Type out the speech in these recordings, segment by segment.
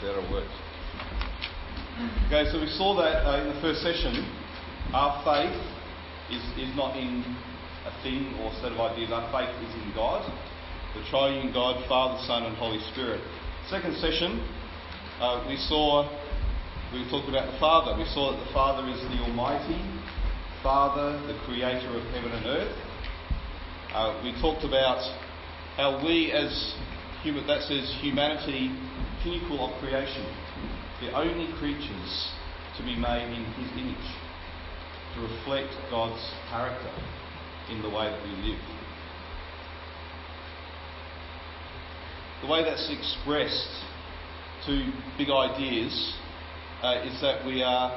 It works. Okay, so we saw that uh, in the first session. Our faith is, is not in a thing or set of ideas. Our faith is in God, the triune God, Father, Son, and Holy Spirit. Second session, uh, we saw, we talked about the Father. We saw that the Father is the Almighty Father, the Creator of heaven and earth. Uh, we talked about how we as human, that says humanity, pinnacle of creation, the only creatures to be made in His image, to reflect God's character in the way that we live. The way that's expressed to big ideas uh, is that we are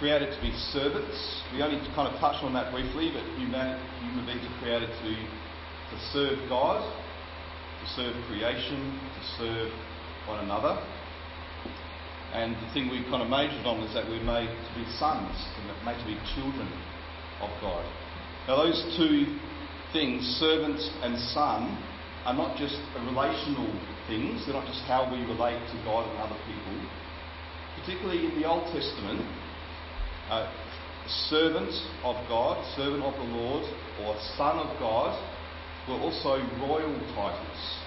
created to be servants. We only kind of touched on that briefly, but human, human beings are created to, to serve God, to serve creation, to serve one another. And the thing we kind of majored on is that we're made to be sons, and made to be children of God. Now, those two things, servant and son, are not just relational things, they're not just how we relate to God and other people. Particularly in the Old Testament, uh, servant of God, servant of the Lord, or son of God were also royal titles.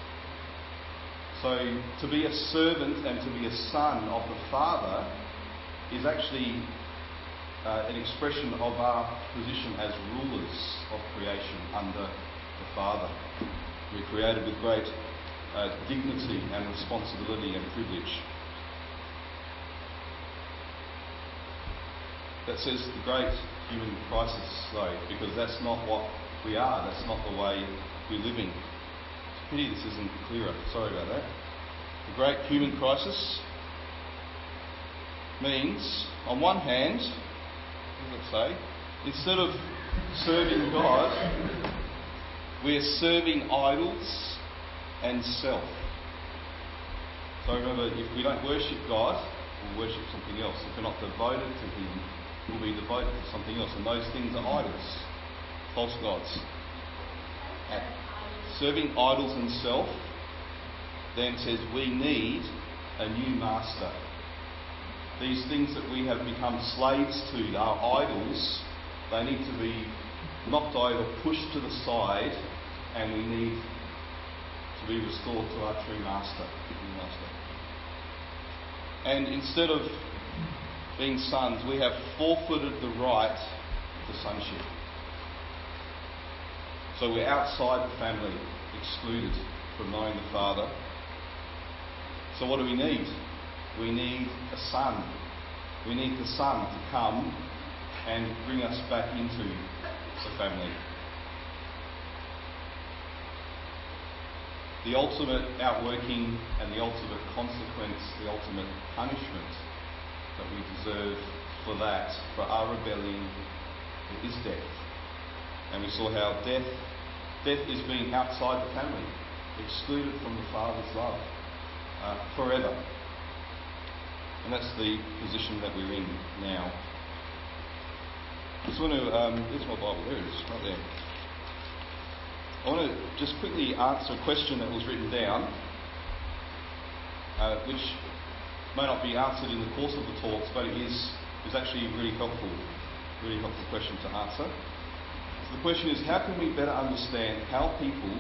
So to be a servant and to be a son of the Father is actually uh, an expression of our position as rulers of creation under the Father. We're created with great uh, dignity and responsibility and privilege. That says the great human crisis, though, because that's not what we are, that's not the way we're living. Pity this isn't clearer. Sorry about that. The great human crisis means, on one hand, let's say, instead of serving God, we're serving idols and self. So remember, if we don't worship God, we'll worship something else. If we're not devoted to Him, we'll be devoted to something else. And those things are idols, false gods. Serving idols and self then says we need a new master. These things that we have become slaves to, our idols, they need to be knocked over, pushed to the side, and we need to be restored to our true master. master. And instead of being sons, we have forfeited the right to sonship. So we're outside the family, excluded from knowing the Father. So what do we need? We need a son. We need the son to come and bring us back into the family. The ultimate outworking and the ultimate consequence, the ultimate punishment that we deserve for that, for our rebellion, is death. And we saw how death, death is being outside the family, excluded from the Father's love uh, forever. And that's the position that we're in now. I just want to, um, here's my Bible, there it is, right there. I want to just quickly answer a question that was written down, uh, which may not be answered in the course of the talks, but it is, is actually really helpful, really helpful question to answer. The question is, how can we better understand how people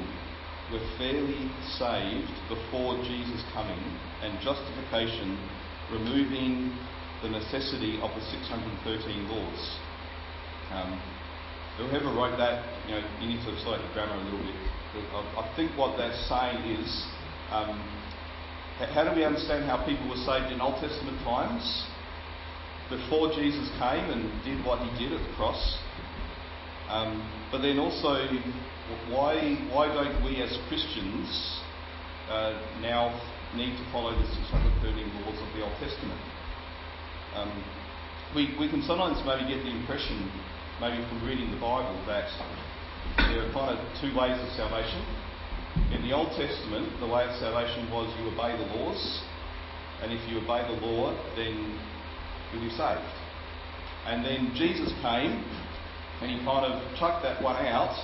were fairly saved before Jesus' coming and justification removing the necessity of the 613 laws? Um, whoever wrote that, you know, you need to slow the grammar a little bit. I, think what that's saying is um, how do we understand how people were saved in Old Testament times before Jesus came and did what he did at the cross? Um, but then also, why, why don't we as Christians uh, now need to follow the 613 laws of the Old Testament? Um, we, we can sometimes maybe get the impression, maybe from reading the Bible, that there are kind of two ways of salvation. In the Old Testament, the way of salvation was you obey the laws, and if you obey the law, then you'll be saved. And then Jesus came, and he kind of chucked that one out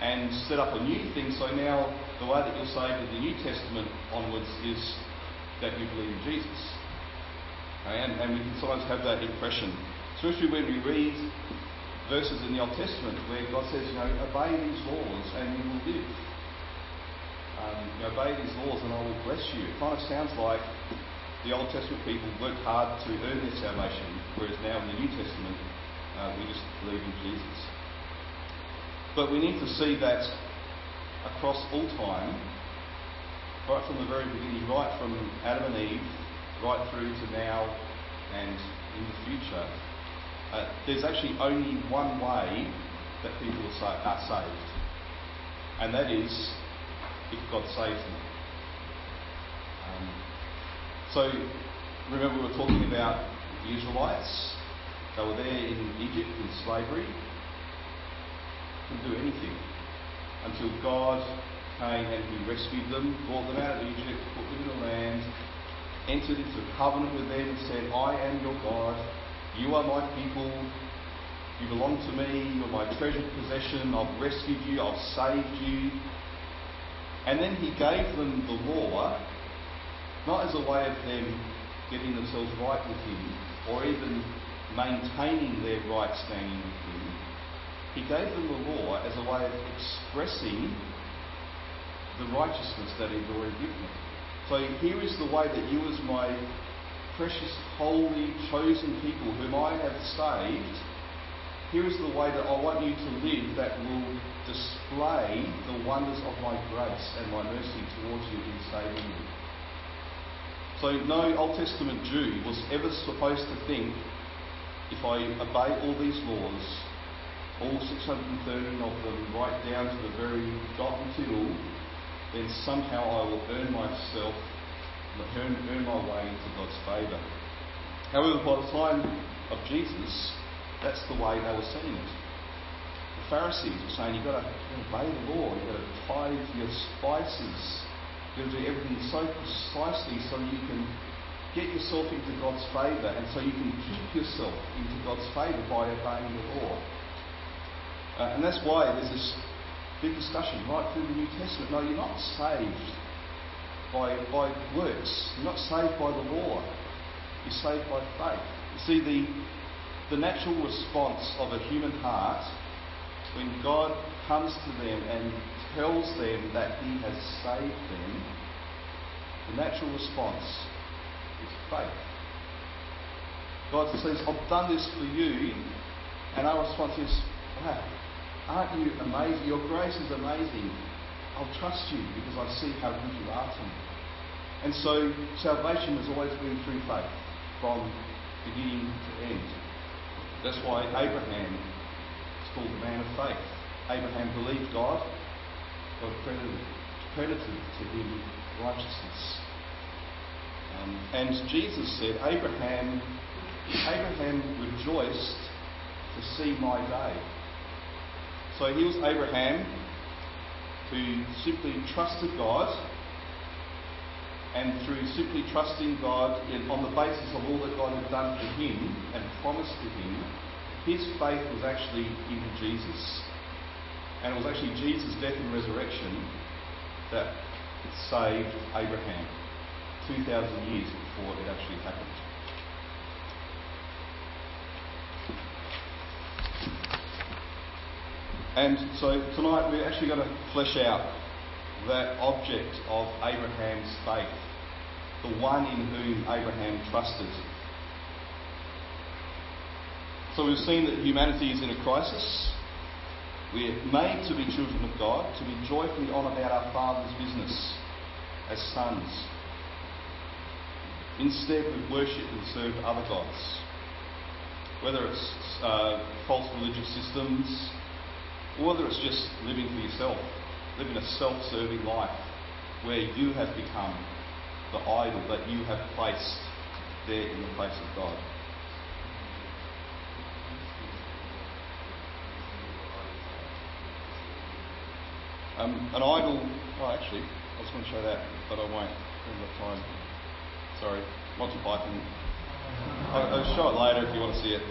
and set up a new thing. So now the way that you're saved in the New Testament onwards is that you believe in Jesus. And, and we can sometimes have that impression, especially when we read verses in the Old Testament where God says, you know, obey these laws and you will live. Um, you obey these laws and I will bless you. It kind of sounds like the Old Testament people worked hard to earn their salvation, whereas now in the New Testament uh, we just believe in Jesus. But we need to see that across all time, right from the very beginning, right from Adam and Eve, right through to now and in the future, uh, there's actually only one way that people are, saved, and that is if God saves them. Um, so, remember, we were talking about the Israelites. They were there in Egypt in slavery. Couldn't do anything until God came and He rescued them, brought them out of Egypt, put them in the land, entered into a covenant with them, and said, I am your God. You are my people. You belong to me. You're my treasured possession. I've rescued you. I've saved you. And then he gave them the law, not as a way of them getting themselves right with him, or even maintaining their right standing with him. He gave them the law as a way of expressing the righteousness that he'd already given them. So here is the way that you, as my precious, holy, chosen people, whom I have saved, here is the way that I want you to live that will display the wonders of my grace and my mercy towards you in saving you. So no Old Testament Jew was ever supposed to think, if I obey all these laws, all 613 of them, right down to the very dot and tittle, then somehow I will earn myself, earn, earn my way into God's favour. However, by the time of Jesus, that's the way they were seeing it. The Pharisees were saying, you've got to obey the law, you've got to tithe your spices, you've got to do everything so precisely so you can get yourself into God's favour and so you can keep yourself into God's favour by obeying the law. Uh, and that's why there's this big discussion right through the New Testament. No, you're not saved by, by works. You're not saved by the law. You're saved by faith. You see, the, the natural response of a human heart when God comes to them and tells them that He has saved them, the natural response faith. God says, I've done this for you, and our response is, wow, aren't you amazing? Your grace is amazing. I'll trust you because I see how good you are to me. And so salvation has always been through faith, from beginning to end. That's why Abraham is called the man of faith. Abraham believed God, God credited, credited to him righteousness. Um, and Jesus said, Abraham, Abraham rejoiced to see my day. So he was Abraham who simply trusted God and through simply trusting God in, on the basis of all that God had done for him and promised to him, his faith was actually in Jesus. And it was actually Jesus' death and resurrection that saved Abraham 2,000 years before it actually happened. And so tonight we're actually going to flesh out that object of Abraham's faith, the one in whom Abraham trusted. So we've seen that humanity is in a crisis. We're made to be children of God, to be joyfully on about our Father's business as sons. Instead, we worship and serve other gods. Whether it's uh, false religious systems, or whether it's just living for yourself living a self serving life where you have become the idol that you have placed there in the place of God. Um, an idol, oh, actually, I was going to show that, but I won't. I haven't got time. Sorry, Monty Python. I'll, I'll show it later if you want to see it.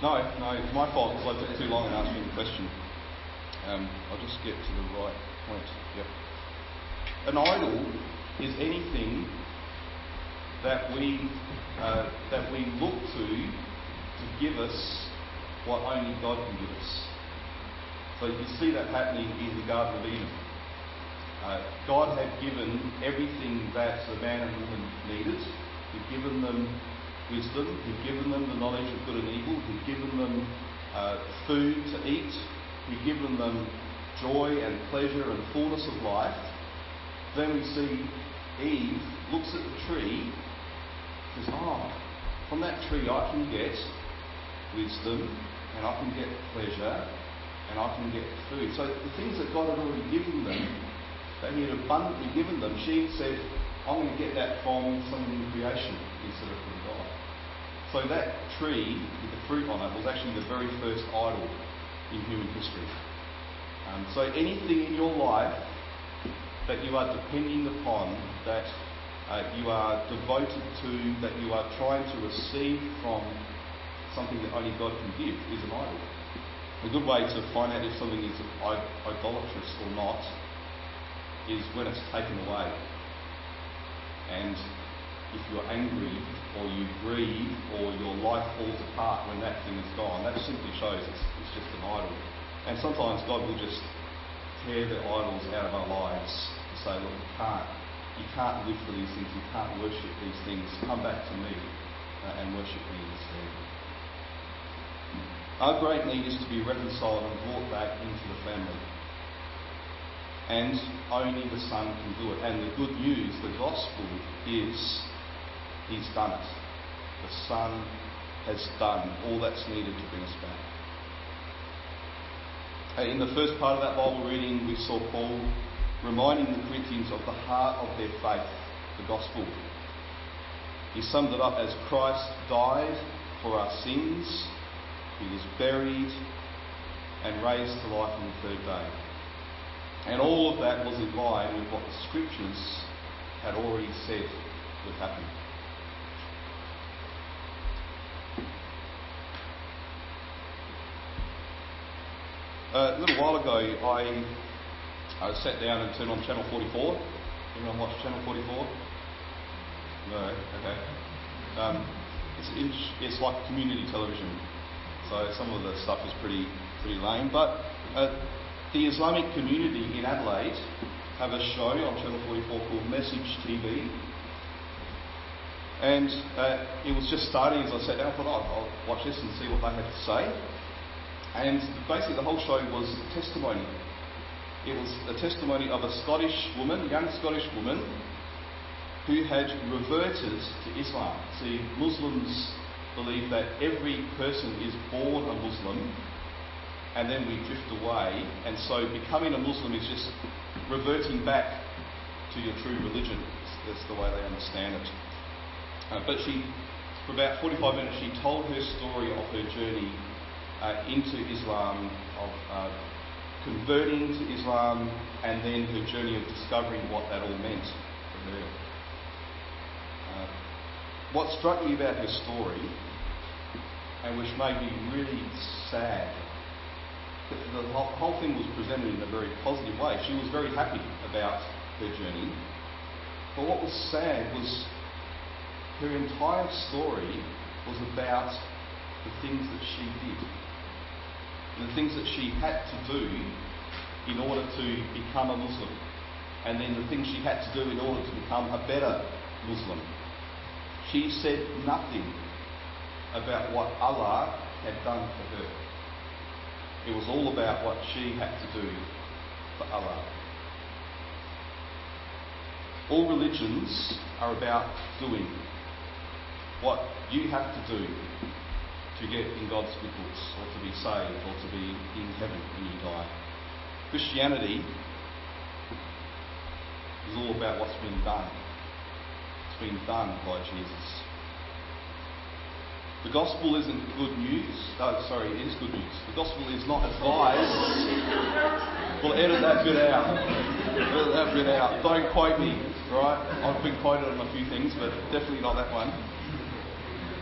No, no, it's my fault because I took too long in answering the question. Um, I'll just get to the right point. Yep. An idol is anything that we, uh, that we look to to give us what only God can give us. So you see that happening in the Garden of Eden. Uh, God had given everything that the man and woman needed. He'd given them wisdom. He'd given them the knowledge of good and evil. He'd given them uh, food to eat. He'd given them joy and pleasure and fullness of life. Then we see Eve looks at the tree, says, Oh, from that tree I can get wisdom and I can get pleasure and I can get food. So the things that God had already given them, that He had abundantly given them, she said, I'm going to get that from something in creation instead of from God. So that tree with the fruit on it was actually the very first idol in human history. Um, so anything in your life that you are depending upon, that uh, you are devoted to, that you are trying to receive from something that only God can give, is an idol. A good way to find out if something is idolatrous or not is when it's taken away. And if you're angry or you grieve or your life falls apart when that thing is gone, that simply shows it's, it's just an idol. And sometimes God will just tear the idols out of our lives and say, look, you can't, you can't live for these things, you can't worship these things, come back to me uh, and worship me instead. Our great need is to be reconciled and brought back into the family. And only the Son can do it. And the good news, the gospel, is He's done it. The Son has done all that's needed to bring us back. Uh, in the first part of that Bible reading, we saw Paul reminding the Corinthians of the heart of their faith, the gospel. He summed it up as Christ died for our sins he was buried and raised to life on the third day. And all of that was in line with what the scriptures had already said would happen. a little while ago, I, I sat down and turned on Channel 44. Anyone watch Channel 44? No, okay. Um, it's, it's like community television. So some of the stuff is pretty pretty lame. But uh, the Islamic community in Adelaide have a show on Channel 44 called Message TV. And uh, it was just starting as I sat down. I thought, oh, I'll watch this and see what they have to say. And basically, the whole show was testimony. It was a testimony of a Scottish woman, young Scottish woman, who had reverted to Islam. See, Muslims believe that every person is born a Muslim and then we drift away, and so becoming a Muslim is just reverting back to your true religion. That's the way they understand it. Uh, but she, for about 45 minutes, she told her story of her journey uh, into Islam, of uh, converting to Islam, and then her journey of discovering what that all meant for her. Uh, what struck me about her story and which made me really sad. The whole thing was presented in a very positive way. She was very happy about her journey. But what was sad was her entire story was about the things that she did. And the things that she had to do in order to become a Muslim. And then the things she had to do in order to become a better Muslim. She said nothing about what Allah had done for her. It was all about what she had to do for Allah. All religions are about doing what you have to do to get in God's good books, or to be saved, or to be in heaven when you die. Christianity is all about what's been done. It's been done by Jesus. The gospel isn't good news. Oh, sorry, it is good news. The gospel is not advice. We'll edit that bit out. Edit that bit out. Don't quote me, right? I've been quoted on a few things, but definitely not that one.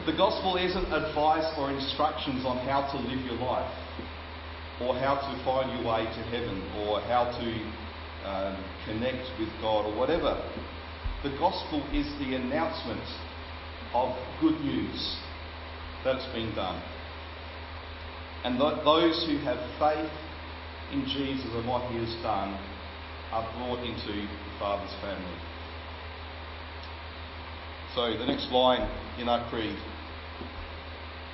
The gospel isn't advice or instructions on how to live your life, or how to find your way to heaven, or how to um, connect with God, or whatever. the gospel is the announcement of good news that's been done. And th- those who have faith in Jesus and what he has done are brought into the Father's family. So the next line in our creed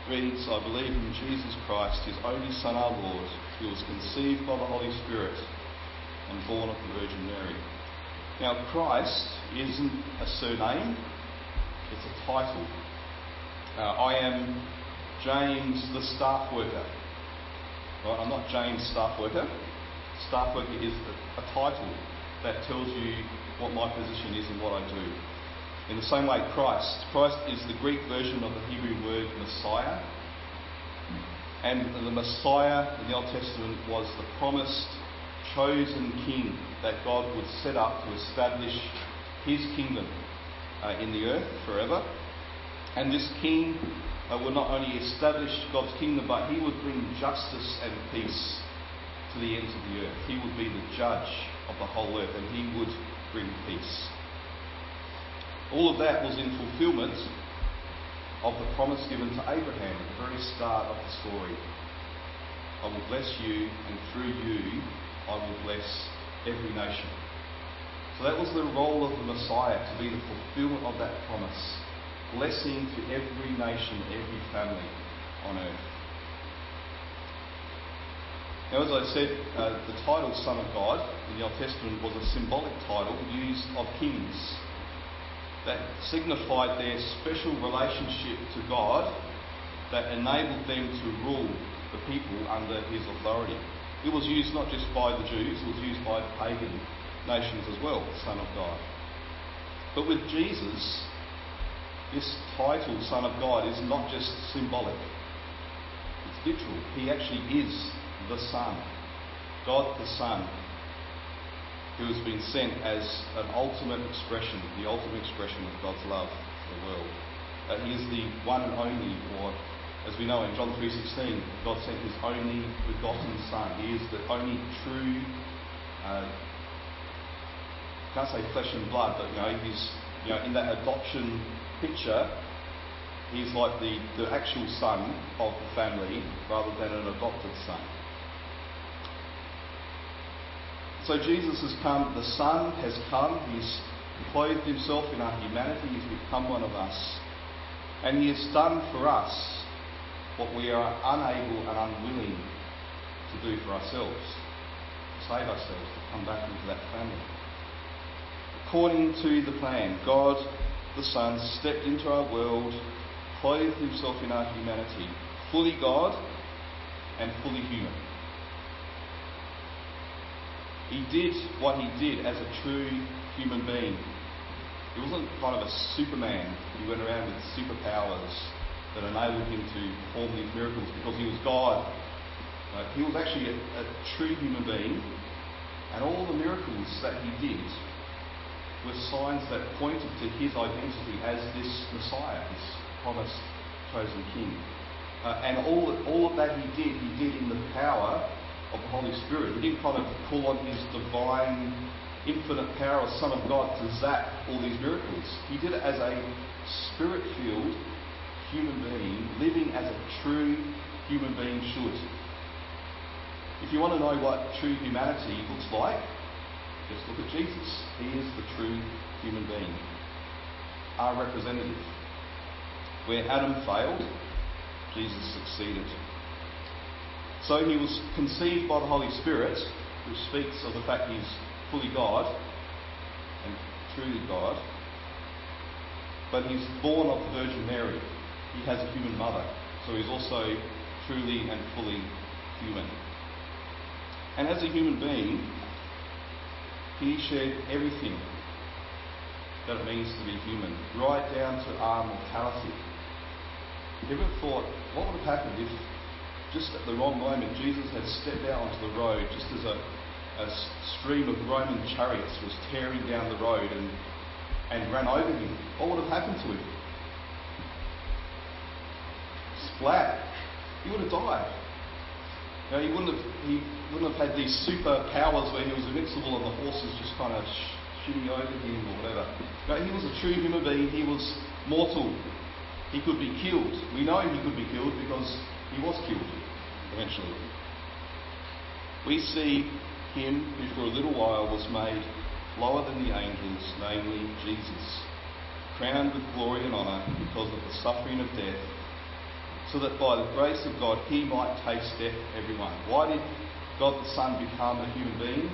reads, I believe in Jesus Christ, his only Son, our Lord, who was conceived by the Holy Spirit and born of the Virgin Mary. Now, Christ isn't a surname, it's a title. Uh, I am James the staff worker. I'm not James staff worker. Staff worker is a, a title that tells you what my position is and what I do. In the same way, Christ. Christ is the Greek version of the Hebrew word Messiah. And the Messiah in the Old Testament was the promised, chosen king that God would set up to establish his kingdom uh, in the earth forever. And this king uh, would not only establish God's kingdom, but he would bring justice and peace to the ends of the earth. He would be the judge of the whole earth, and he would bring peace. All of that was in fulfillment of the promise given to Abraham at the very start of the story. I will bless you, and through you I will bless every nation. So that was the role of the Messiah, to be the fulfillment of that promise. Blessing to every nation, every family on earth. Now, as I said, uh, the title Son of God in the Old Testament was a symbolic title used of kings that signified their special relationship to God that enabled them to rule the people under his authority. It was used not just by the Jews, it was used by pagan nations as well, Son of God. But with Jesus, this title, Son of God, is not just symbolic, it's literal. He actually is the Son, God the Son, who has been sent as an ultimate expression, the ultimate expression of God's love for the world. Uh, he is the one and only, or as we know in John 3.16, God sent his only begotten Son. He is the only true, uh, can't say flesh and blood, but you know, he's you know, in that adoption picture, he's like the, the actual son of the family rather than an adopted son. So Jesus has come, the Son has come, He's clothed Himself in our humanity, He's become one of us. And He has done for us what we are unable and unwilling to do for ourselves, to save ourselves, to come back into that family. According to the plan, God the Son stepped into our world, clothed Himself in our humanity, fully God and fully human. He did what he did as a true human being. He wasn't kind of a superman he went around with superpowers that enabled him to perform these miracles because he was God. He was actually a, a true human being, and all the miracles that he did were signs that pointed to his identity as this Messiah, this promised chosen king. Uh, and all, all of that he did, he did in the power of the Holy Spirit. He didn't kind of call on his divine, infinite power as Son of God to zap all these miracles. He did it as a spirit filled human being, living as a true human being should. If you want to know what true humanity looks like, just look at Jesus. He is the true human being, our representative. Where Adam failed, Jesus succeeded. So he was conceived by the Holy Spirit, which speaks of the fact he's fully God and truly God. But he's born of the Virgin Mary. He has a human mother, so he's also truly and fully human. And as a human being, he shared everything that it means to be human, right down to our mortality. Ever thought, what would have happened if just at the wrong moment, Jesus had stepped out onto the road just as a, a stream of Roman chariots was tearing down the road and, and ran over him. What would have happened to him? Splat. He would have died. He wouldn't have he wouldn't have had these super powers where he was invincible and the horses just kind of sh- shitting over him or whatever. No, he was a true human being. He was mortal. He could be killed. We know he could be killed because he was killed eventually. We see him who for a little while was made lower than the angels, namely Jesus, crowned with glory and honour because of the suffering of death, so that by the grace of God he might taste death everyone. Why did God the Son become a human being?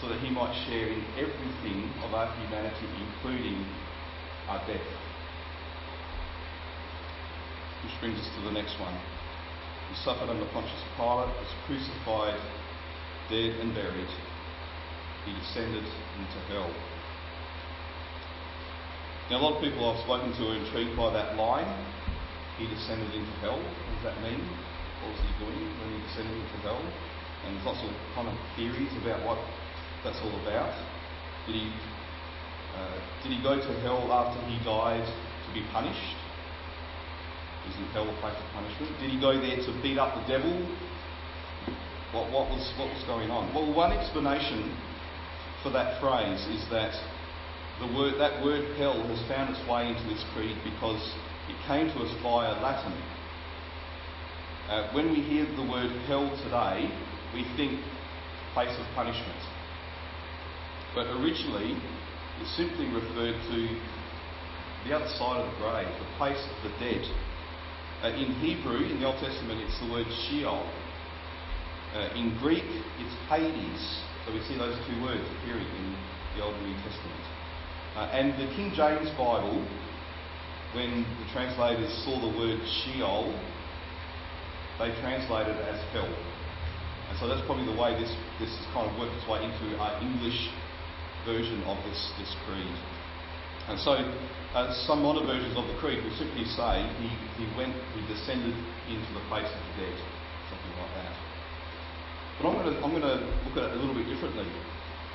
So that he might share in everything of our humanity, including our death. Which brings us to the next one. He suffered under Pontius Pilate, was crucified, dead, and buried. He descended into hell. Now, a lot of people I've spoken to are intrigued by that line. He descended into hell. What does that mean? What was he doing when he descended into hell? And there's lots of kind of theories about what that's all about. Did he, uh, did he go to hell after he died to be punished? Isn't hell a place of punishment? Did he go there to beat up the devil? What, what, was, what was going on? Well, one explanation for that phrase is that the word, that word hell has found its way into this creed because it came to us via Latin. Uh, when we hear the word hell today, we think place of punishment. But originally, it simply referred to the other side of the grave, the place of the dead. Uh, in Hebrew, in the Old Testament, it's the word Sheol. Uh, in Greek, it's Hades. So we see those two words appearing in the Old New Testament. Uh, and the King James Bible, when the translators saw the word Sheol, they translated it as hell. And so that's probably the way this, this has kind of worked its way into our English version of this, this creed. And so uh, some modern versions of the creed will simply say he, he went, he descended into the place of the dead, something like that. But I'm going to I'm going to look at it a little bit differently.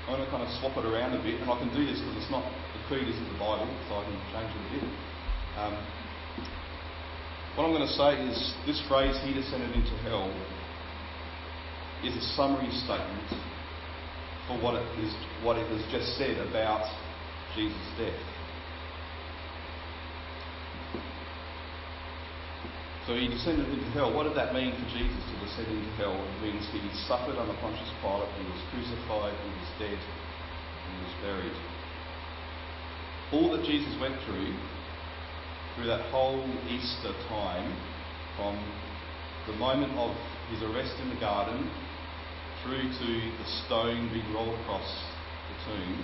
I'm going to kind of swap it around a bit, and I can do this because it's not the creed isn't the Bible, so I can change it a bit. Um, what I'm going to say is this phrase "he descended into hell" is a summary statement for what it is what it has just said about Jesus' death. So he descended into hell. What did that mean for Jesus to descend into hell? It means he suffered under Pontius Pilate, he was crucified, he was dead, and he was buried. All that Jesus went through, through that whole Easter time, from the moment of his arrest in the garden through to the stone being rolled across the tomb,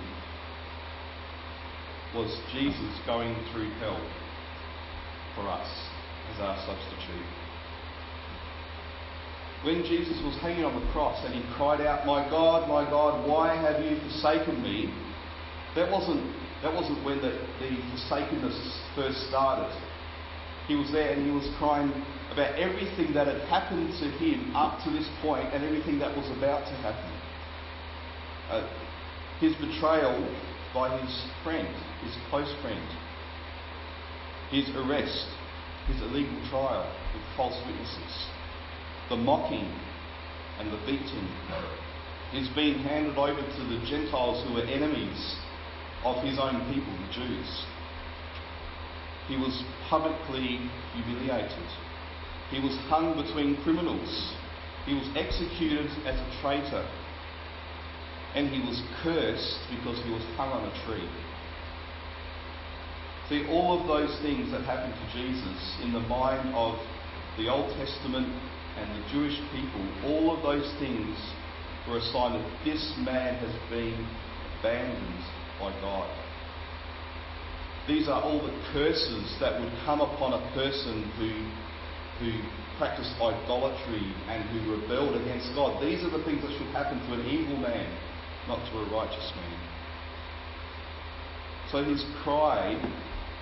was Jesus going through hell for us as our substitute. When Jesus was hanging on the cross and he cried out, My God, my God, why have you forsaken me? That wasn't, that wasn't when the, the forsakenness first started. He was there and he was crying about everything that had happened to him up to this point and everything that was about to happen. Uh, his betrayal by his friend, his close friend, his arrest, his illegal trial with false witnesses, the mocking and the beating, his being handed over to the Gentiles who were enemies of his own people, the Jews. He was publicly humiliated. He was hung between criminals. He was executed as a traitor. And he was cursed because he was hung on a tree. See, all of those things that happened to Jesus in the mind of the Old Testament and the Jewish people, all of those things were a sign that this man has been abandoned by God. These are all the curses that would come upon a person who, who practiced idolatry and who rebelled against God. These are the things that should happen to an evil man, not to a righteous man. So his cry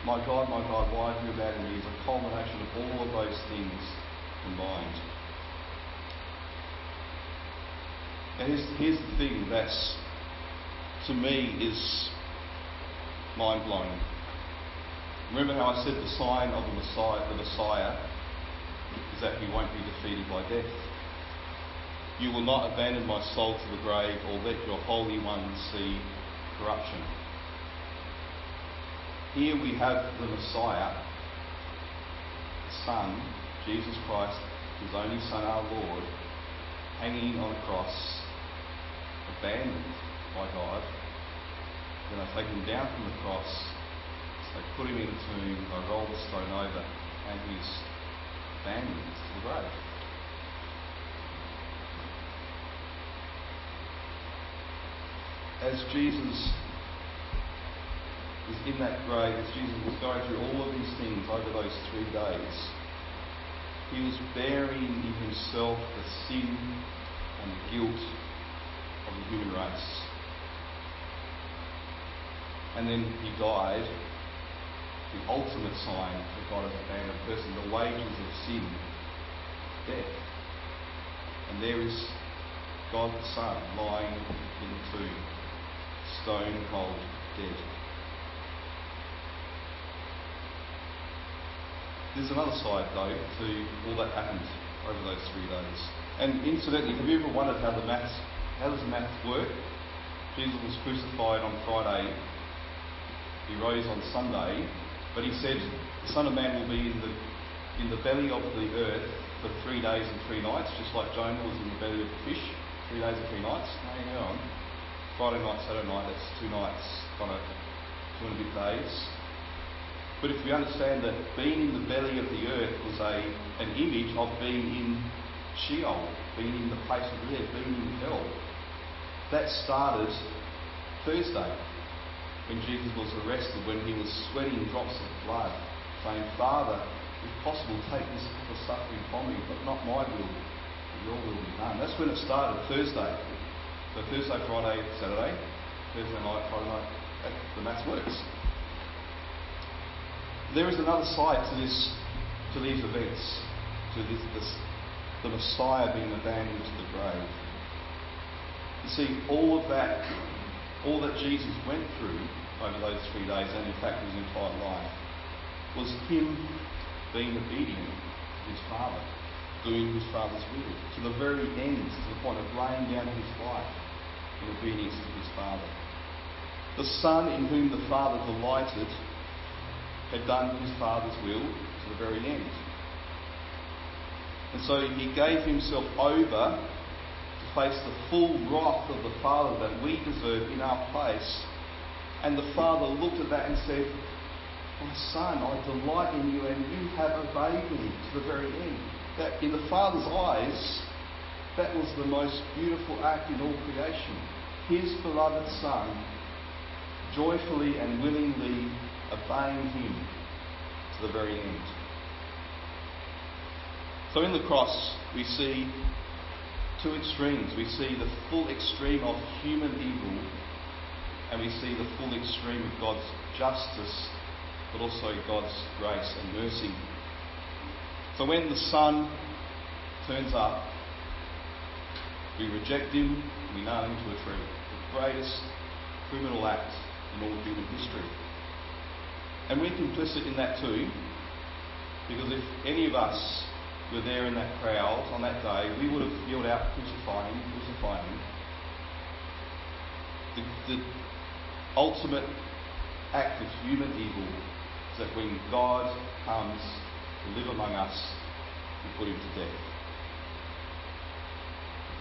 my God, my God, why have you abandoned me? is a culmination of all of those things combined. And here's, here's the thing that's, to me, is mind blowing. Remember how I said the sign of the Messiah, the Messiah is that he won't be defeated by death. You will not abandon my soul to the grave or let your Holy One see corruption. Here we have the Messiah, the Son, Jesus Christ, his only Son, our Lord, hanging on a cross, abandoned by God. Then they take him down from the cross, they put him in a tomb, they roll the stone over, and he's abandoned to the grave. As Jesus is in that grave, as Jesus was going through all of these things over those three days, he was bearing in himself the sin and the guilt of the human race. And then he died, the ultimate sign that God has abandoned a person, the wages of sin, death. And there is God the Son lying in the tomb, stone cold dead. There's another side, though, to all that happened over those three days. And incidentally, have you ever wondered how the maths, how does the maths work? Jesus was crucified on Friday. He rose on Sunday, but he said, "The Son of Man will be in the in the belly of the earth for three days and three nights, just like Jonah was in the belly of the fish, three days and three nights." Hang on. Friday night, Saturday night, that's two nights, kind of two and a bit days. But if we understand that being in the belly of the earth was a, an image of being in Sheol, being in the place of the dead, being in hell, that started Thursday when Jesus was arrested, when he was sweating drops of blood, saying, Father, if possible, take this cup of suffering from me, but not my will, but your will be done. That's when it started, Thursday. So Thursday, Friday, Saturday, Thursday night, Friday night, the maths works there is another side to this, to these events, to this, this, the Messiah being abandoned to the grave. You see, all of that, all that Jesus went through over those three days, and in fact his entire life, was him being obedient to his Father, doing his Father's will, to the very end, to the point of laying down his life in obedience to his Father. The Son in whom the Father delighted had done his Father's will to the very end. And so he gave himself over to face the full wrath of the Father that we deserve in our place. And the Father looked at that and said, My Son, I delight in you, and you have obeyed me to the very end. That in the Father's eyes, that was the most beautiful act in all creation. His beloved Son joyfully and willingly obeying him to the very end. So in the cross, we see two extremes. We see the full extreme of human evil, and we see the full extreme of God's justice, but also God's grace and mercy. So when the Son turns up, we reject him, we nail him to a tree. The greatest criminal act in all human history. And we're complicit in that too, because if any of us were there in that crowd on that day, we would have yelled out, crucify him, crucify him. The, the ultimate act of human evil is that when God comes to live among us, we put him to death.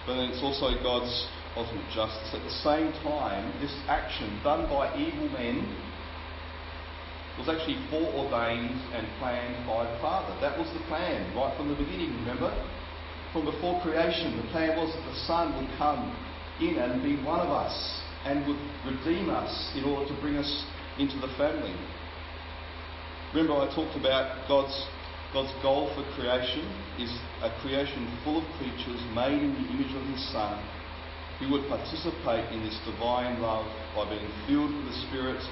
But then it's also God's ultimate justice. At the same time, this action done by evil men was actually foreordained and planned by the Father. That was the plan right from the beginning, remember? From before creation, the plan was that the Son would come in and be one of us and would redeem us in order to bring us into the family. Remember, I talked about God's, God's goal for creation is a creation full of creatures made in the image of His Son who would participate in this divine love by being filled with the Spirit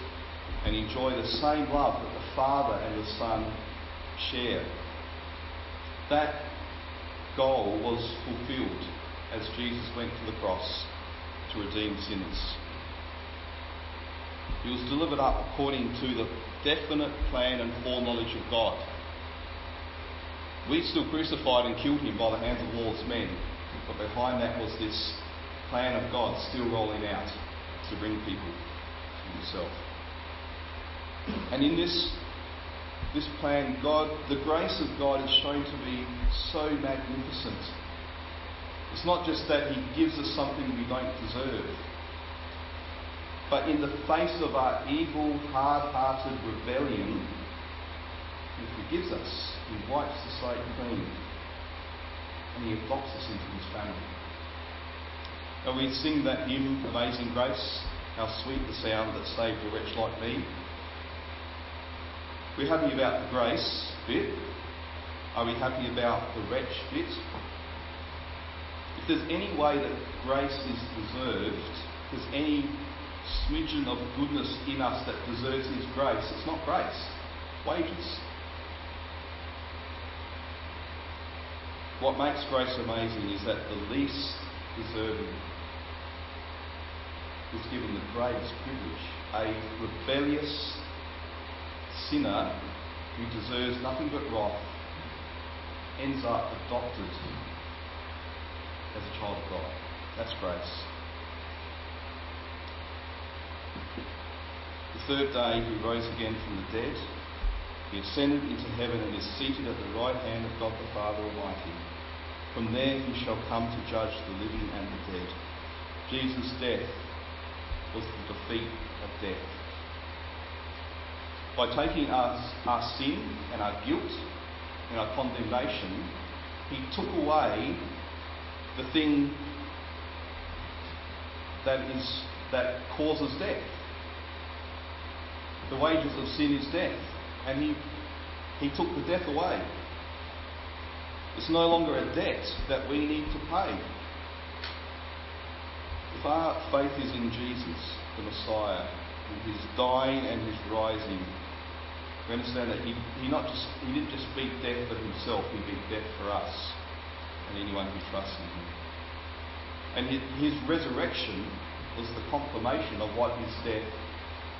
and enjoy the same love that the Father and the Son share. That goal was fulfilled as Jesus went to the cross to redeem sinners. He was delivered up according to the definite plan and foreknowledge of God. We still crucified and killed him by the hands of lawless men, but behind that was this plan of God still rolling out to bring people yourself. And in this, this plan, God, the grace of God is shown to be so magnificent. It's not just that He gives us something we don't deserve, but in the face of our evil, hard hearted rebellion, He forgives us. He wipes the slate clean. And He adopts us into His family. And we sing that hymn, Amazing Grace, how sweet the sound that saved a wretch like me. We're happy about the grace bit. Are we happy about the wretch bit? If there's any way that grace is deserved, if there's any smidgen of goodness in us that deserves His grace, it's not grace, wages. What makes grace amazing is that the least deserving is given the greatest privilege. A rebellious sinner who deserves nothing but wrath ends up adopted as a child of God. That's grace. The third day he rose again from the dead. He ascended into heaven and is seated at the right hand of God the Father Almighty. From there he shall come to judge the living and the dead. Jesus' death was the defeat of death. By taking our, our sin and our guilt and our condemnation, he took away the thing that is that causes death. The wages of sin is death, and he he took the death away. It's no longer a debt that we need to pay. If our faith is in Jesus, the Messiah, his dying and his rising, we understand that he, he not just he didn't just beat death for himself, he beat death for us and anyone who trusts in him. And his, his resurrection was the confirmation of what his death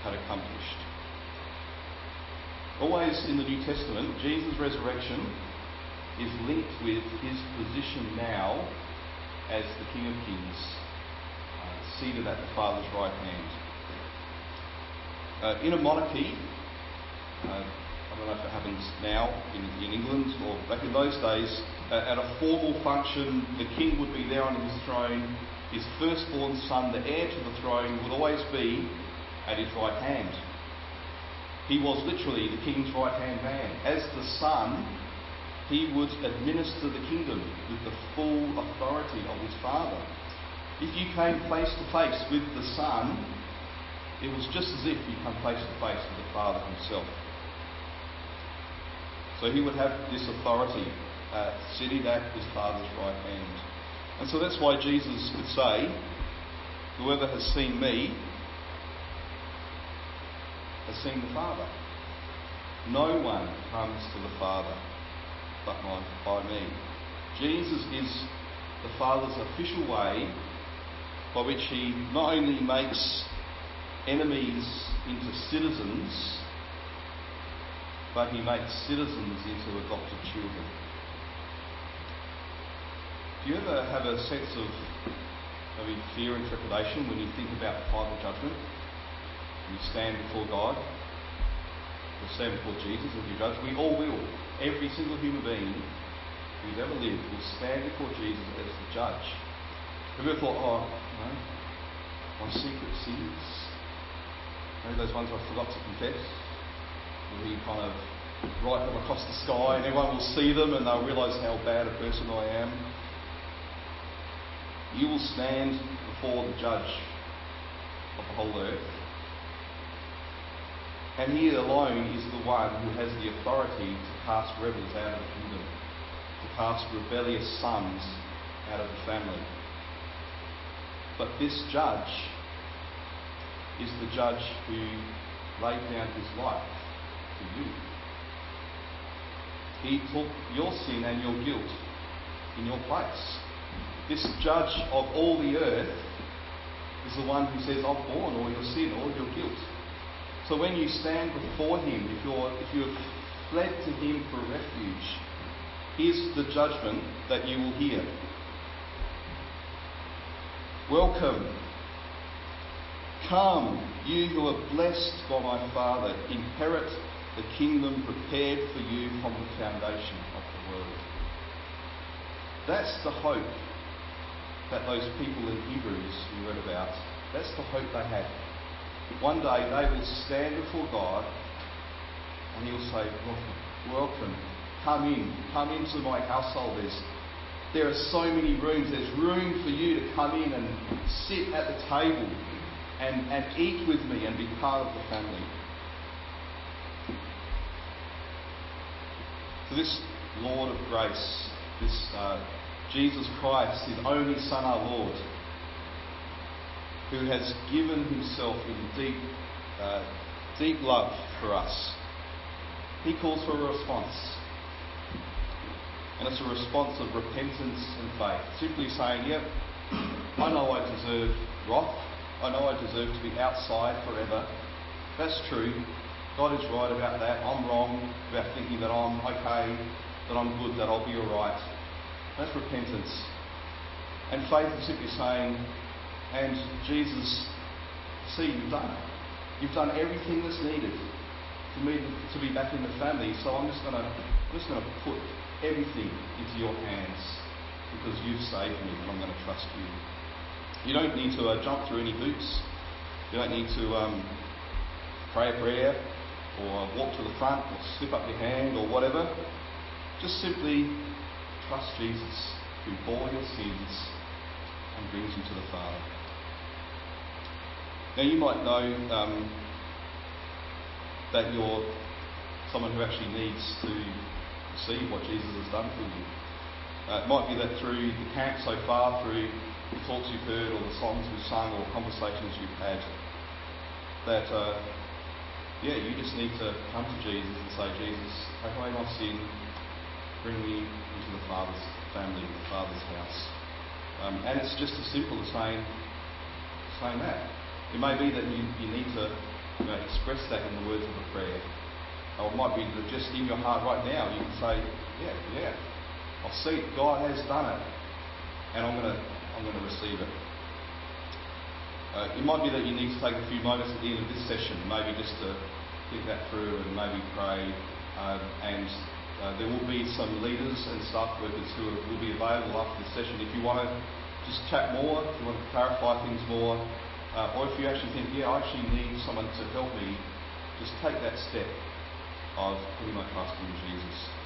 had accomplished. Always in the New Testament, Jesus' resurrection is linked with his position now as the King of Kings, uh, seated at the Father's right hand. Uh, in a monarchy, uh, I don't know if it happens now in, in England or back in those days, uh, at a formal function, the king would be there on his throne. His firstborn son, the heir to the throne, would always be at his right hand. He was literally the king's right hand man. As the son, he would administer the kingdom with the full authority of his father. If you came face to face with the son, it was just as if you come face to face with the father himself. So he would have this authority uh, sitting at his Father's right hand. And so that's why Jesus could say, Whoever has seen me has seen the Father. No one comes to the Father but by me. Jesus is the Father's official way by which he not only makes enemies into citizens but he makes citizens into adopted children. Do you ever have a sense of maybe fear and trepidation when you think about final judgment? You stand before God, or stand before Jesus as your judge. We all will. Every single human being who's ever lived will stand before Jesus as the judge. Have you ever thought, oh, you know, my secret sins? Maybe those ones I forgot to confess? be kind of write them across the sky, and everyone will see them and they'll realise how bad a person I am. You will stand before the judge of the whole earth. And he alone is the one who has the authority to cast rebels out of the kingdom, to cast rebellious sons out of the family. But this judge is the judge who laid down his life for you. He took your sin and your guilt in your place. This judge of all the earth is the one who says, I've borne all your sin, all your guilt. So when you stand before him, if you're if you have fled to him for refuge, here's the judgment that you will hear. Welcome, Come, you who are blessed by my Father, inherit the kingdom prepared for you from the foundation of the world. That's the hope that those people in Hebrews we read about, that's the hope they had. One day they will stand before God and He'll say, Welcome, come in, come into my household. There's, there are so many rooms. There's room for you to come in and sit at the table and, and eat with me and be part of the family. So, this Lord of grace, this uh, Jesus Christ, his only Son, our Lord, who has given himself in deep, uh, deep love for us, he calls for a response. And it's a response of repentance and faith. Simply saying, Yep, I know I deserve wrath. I know I deserve to be outside forever. That's true. God is right about that. I'm wrong about thinking that I'm okay, that I'm good, that I'll be alright. That's repentance. And faith is simply saying, and Jesus, see, you've done it. You've done everything that's needed for me to be back in the family. So I'm just gonna I'm just gonna put everything into your hands because you've saved me and I'm to trust you. You don't need to uh, jump through any hoops. You don't need to um, pray a prayer or walk to the front or slip up your hand or whatever. Just simply trust Jesus who bore your sins and brings you to the Father. Now you might know um, that you're someone who actually needs to see what Jesus has done for you. Uh, it might be that through the camp so far, through the talks you've heard, or the songs we've sung, or conversations you've had, that uh, yeah, you just need to come to Jesus and say, Jesus, take away my sin, bring me into the Father's family, the Father's house. Um, and it's just as simple as saying, saying that. It may be that you, you need to you know, express that in the words of a prayer. Or it might be that just in your heart right now you can say, Yeah, yeah, I see. God has done it. And I'm gonna I'm gonna receive it. Uh, it might be that you need to take a few moments at the end of this session, maybe just to think that through and maybe pray. Um, and uh, there will be some leaders and staff workers who will be available after this session. If you want to just chat more, if you want to clarify things more, uh, or if you actually think, yeah, I actually need someone to help me, just take that step of putting my trust in Jesus.